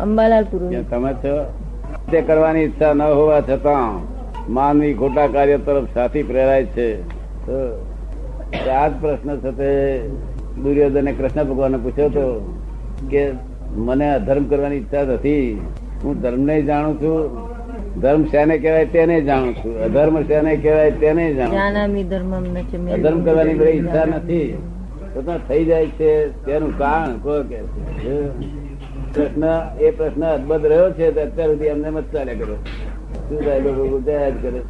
અંબાલાલ પુરોહિત તમે છો તે કરવાની ઈચ્છા ન હોવા છતાં માનવી ખોટા કાર્ય તરફ સાથી પ્રેરાય છે. તો આ જ પ્રશ્ન સાથે દુર્યોધને કૃષ્ણ ભગવાનને પૂછ્યો હતો કે મને અધર્મ કરવાની ઈચ્છા નથી. હું ધર્મને જાણું છું. ધર્મ શેને કહેવાય તેને જાણું છું. અધર્મ શેને કહેવાય તેને જાણું ન અધર્મ કરવાની બધી ઈચ્છા નથી. થઈ જાય છે. તેનું કારણ કોઈ કે પ્રશ્ન એ પ્રશ્ન અદભુત રહ્યો છે અત્યાર સુધી એમને મત ચાલ્યા કરો. શું થાય લોકો જ કરે?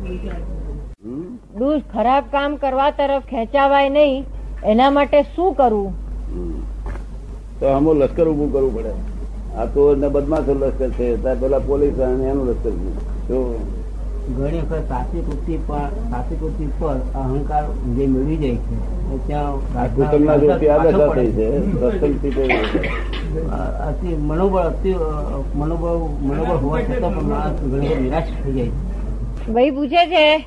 દુષ ખરાબ કામ કરવા તરફ ખેંચાવાય નહીં એના માટે શું કરવું તો અમુક લશ્કર ઉભું કરવું પડે. આ તો ને બદમાશ લશ્કર છે. ત્યાં પેલા પોલીસ અને એનું લશ્કર છે. તો ઘણી વખત સાચી વૃત્તિ પર સાચી વૃત્તિ પર અહંકાર જે મેળવી જાય છે ત્યાં સત્સંગથી અતિ મનોબળ અતિ મનોબળ મનોબળ હોવા છતાં પણ ઘણી વખત નિરાશ થઈ જાય છે. ભાઈ પૂછે છે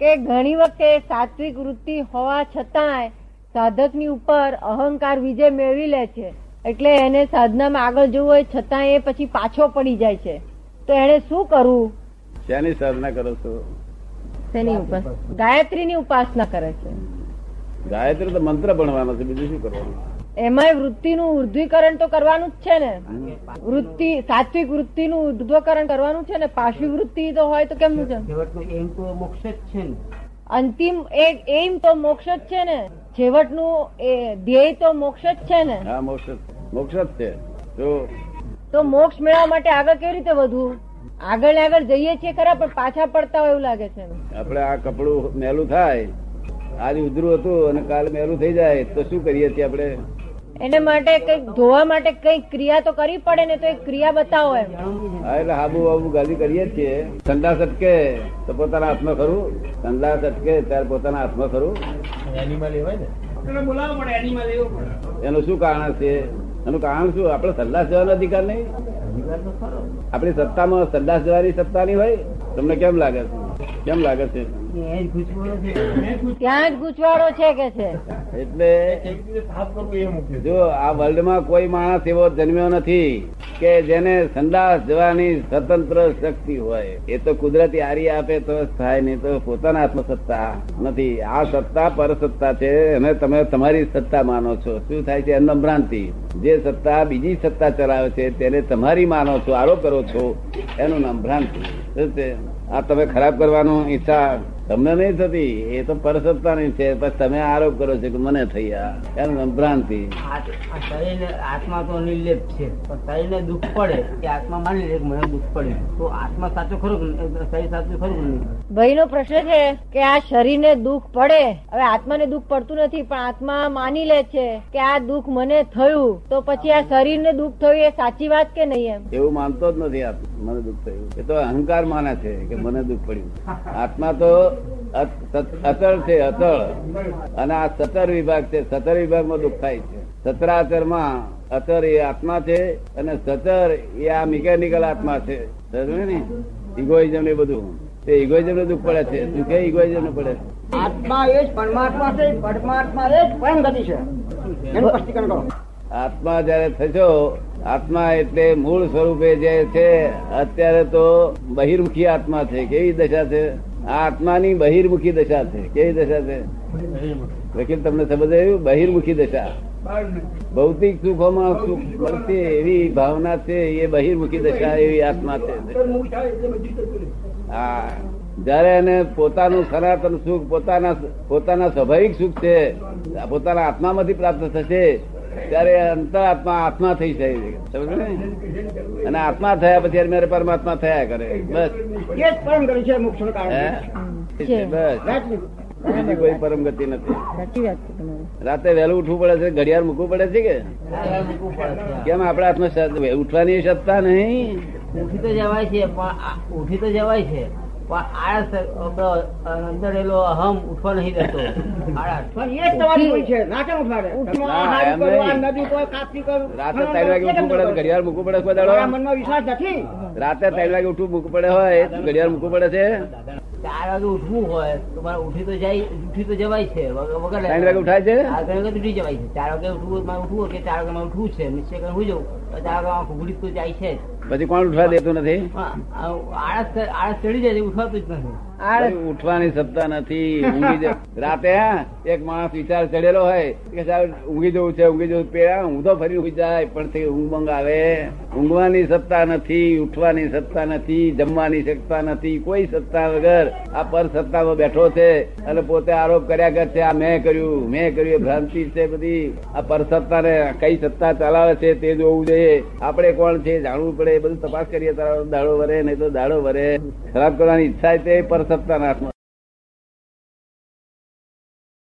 કે ઘણી વખતે સાત્વિક વૃત્તિ હોવા છતાંય સાધકની ઉપર અહંકાર વિજય મેળવી લે છે. એટલે એને સાધનામાં આગળ જવું હોય છતાં એ પછી પાછો પડી જાય છે. તો એને શું કરવું? શેની સાધના કરો છો? તેની ઉપર? ગાયત્રીની ઉપાસના કરે છે. ગાયત્રી તો મંત્ર ભણવાનો છે બીજું શું કરવાનું? એમાંય વૃત્તિનું ઉર્ધ્વીકરણ તો કરવાનું જ છે ને. વૃત્તિ સાત્વિક વૃત્તિનું ઉર્ધ્વકરણ કરવાનું છે ને. પાશવી વૃત્તિ તો હોય તો કેમનું છે? એમ તો મોક્ષ જ છે ને. અંતિમ એક એમ તો મોક્ષ જ છે ને. છેવટનું એ ધ્યેય તો મોક્ષ જ છે ને. હા મોક્ષ જ- મોક્ષ જ છે. તો તો મોક્ષ મેળવવા માટે આગળ કેવી રીતે વધવું? આગળ ને આગળ જઈએ છીએ ખરા પણ પાછા પડતા હોય એવું લાગે છે આપણે આ કપડું મેલું થાય. આજે ઉધરું હતું અને કાલે મેલું થઈ જાય. તો શું કરીએ છીએ આપણે? એને માટે કંઈક ધોવા માટે કઈ ક્રિયા તો કરવી પડે ને તો એક ક્રિયા બતાવો એમ. એટલે હાબુ બાબુ ગાલી કરીએ જ છીએ. ઠંડા સટકે તો પોતાના હાથમાં ખરું. ઠંડા સટકે ત્યારે પોતાના હાથમાં ખરું. એનું શું કારણ છે? એનું કારણ શું? આપણે સંદાસ જવાનો અધિકાર નહીં. અધિકાર આપણી સત્તામાં સંદાસ જવાની સત્તા નહીં હોય. તમને કેમ લાગે છે? કેમ લાગે એ છે? ત્યાં જ ગુચવાડો છે કે છે? એટલે જો આ વર્લ્ડમાં કોઈ માણસ એવો જન્મ્યો નથી કે જેને સંદાસ જવાની સ્વતંત્ર શક્તિ હોય. એ તો કુદરતી આરી આપે તો થાય, નહીં તો પોતાના આત્મસત્તા નથી. આ સત્તા પરસત્તા છે અને તમે તમારી સત્તા માનો છો. શું થાય છે? એમનો જે સત્તા બીજી સત્તા ચલાવે છે તેને તમારી માનો છો આરોપ કરો છો એનું નામ ભ્રાંતિ આ તમે ખરાબ કરવાનું ઈચ્છા તમને નહીં થતી એ તો પરસત્તા નહીં છે પણ તમે આરોપ કરો છો કે મને થઈ આ એનું નામ ભ્રાંતિ આત્મા તો નિર્લેપ છે પણ શરીરને દુઃખ પડે કે આત્મા માની લે મને દુઃખ પડે. તો આત્મા સાચો ખરો કે શરીર સાચું ખરું નહીં? ભાઈ નો પ્રશ્ન છે કે આ શરીરને દુઃખ પડે. હવે આત્માને દુઃખ પડતું નથી પણ આત્મા માની લે છે કે આ દુઃખ મને થયું. તો પછી આ શરીરને દુઃખ થયું એ સાચી વાત કે નહીં એમ? એવું માનતો જ નથી આત્મા મને દુઃખ થયું. એ તો અહંકાર માને છે કે મને દુઃખ પડ્યું. આત્મા તો અત- અચળ છે અચળ. અને આ સતર વિભાગ છે. સતર વિભાગમાં દુઃખ થાય છે. સતરાચરમાં અચર એ આત્મા છે અને સતર એ આ મિકેનિકલ આત્મા છે. ને? ઇગોઇઝમ ને બધું. તે ઇગોઇઝમ ને દુઃખ પડે છે. દુઃખે ઇગોઇઝમ ને પડે છે. આત્મા એ જ પરમાત્મા છે પરમાત્મા એ જ પરમ ગતિ છે. એનું સ્પષ્ટીકરણ કરો. આત્મા જયારે થશો, આત્મા એટલે મૂળ સ્વરૂપે જે છે, અત્યારે તો બહિર્મુખી આત્મા છે. કેવી દશા છે? આ આત્માની બહિર્મુખી દશા છે. કેવી દશા છે? વકીલ, તમને સમજ બહિર્મુખી દશા. ભૌતિક સુખોમાં સુખ મળશે, એવી ભાવના છે, એ બહિર્મુખી દશા, એવી આત્મા છે. હા. જયારે એને પોતાનું સનાતન સુખ, પોતાના પોતાના સ્વાભાવિક સુખ છે, પોતાના આત્મામાંથી પ્રાપ્ત થશે ત્યારે અંતર આત્મા આત્મા થઈ જાય સમજો ને? અને આત્મા થયા પછી મેરે પરમાત્મા થયા કરે. બસ. બસ. બીજી કોઈ પરમ ગતિ નથી. રાતે વહેલું ઉઠવું પડે છે ઘડિયાળ મૂકવું પડે છે કે. કેમ આપણા હાથમાં ઉઠવાની સત્તા નહીં. ઉઠી તો જવાય છે પણ ઉઠી તો જવાય છે. પણ આળસ અંદરેલો અહમ ઉઠવા નહીં દેતો. આળસ. પણ એ જ તમારી ભૂલ છે. ના કેમ ઉઠાડે ઉઠમાં ના, હારી એમ કરો, આ નહીં. નદી કોઈ કાપી કરો. રાતે ત્રણ વાગે ઉઠવું પડે ઘડિયાળ મૂકવું પડે કોઈ દાડો? મનમાં વિશ્વાસ નથી. રાતે ત્રણ વાગે ઉઠવું મૂકવું પડે હોય ઘડિયાળ મૂકવું પડે છે. ચાર વાગે ઉઠવું હોય તો મારે ઉઠી તો જાય ઉઠી તો જવાય છે. વગર ત્રણ વાગે ઉઠાય છે? હા, ત્રણ વાગે ઉઠી જવાય છે. ચાર વાગે ઉઠવું મારે ઉઠવું કે ચાર વાગે મારે ઉઠવું છે. નિશ્ચય કરીને હું જવું તો ચાર વાગે ઉઘડી તો જાય છે પછી કોણ ઉઠવા દેતું નથી? આળસ આળસ ચડી જાય છે, ઉઠવાતું જ નથી. આળસ. ઉઠવાની સત્તા નથી. ઊંઘી રાતે હા એક માણસ વિચાર ચડેલો હોય કે સાહેબ ઊંઘી જવું છે ઊંઘી જવું પેલા ઊંધો ફરી ઊંઘી જાય પણ તે ઊંઘ આવે ઊંઘવાની સત્તા નથી, ઉઠવાની સત્તા નથી, જમવાની સત્તા નથી, કોઈ સત્તા વગર આ પર સત્તામાં બેઠો છે અને પોતે આરોપ કર્યા કરશે આ મેં કર્યું મેં કર્યું ભ્રાંતિ છે બધી. આ પર સત્તાને કઈ સત્તા ચલાવે છે તે જોવું જોઈએ. આપણે કોણ છે જાણવું પડે બધું તપાસ કરીએ તારો દાડો વરે, નહીં તો દાડો વરે. ખરાબ કરવાની ઈચ્છા છે પર સત્તાના હાથમાં.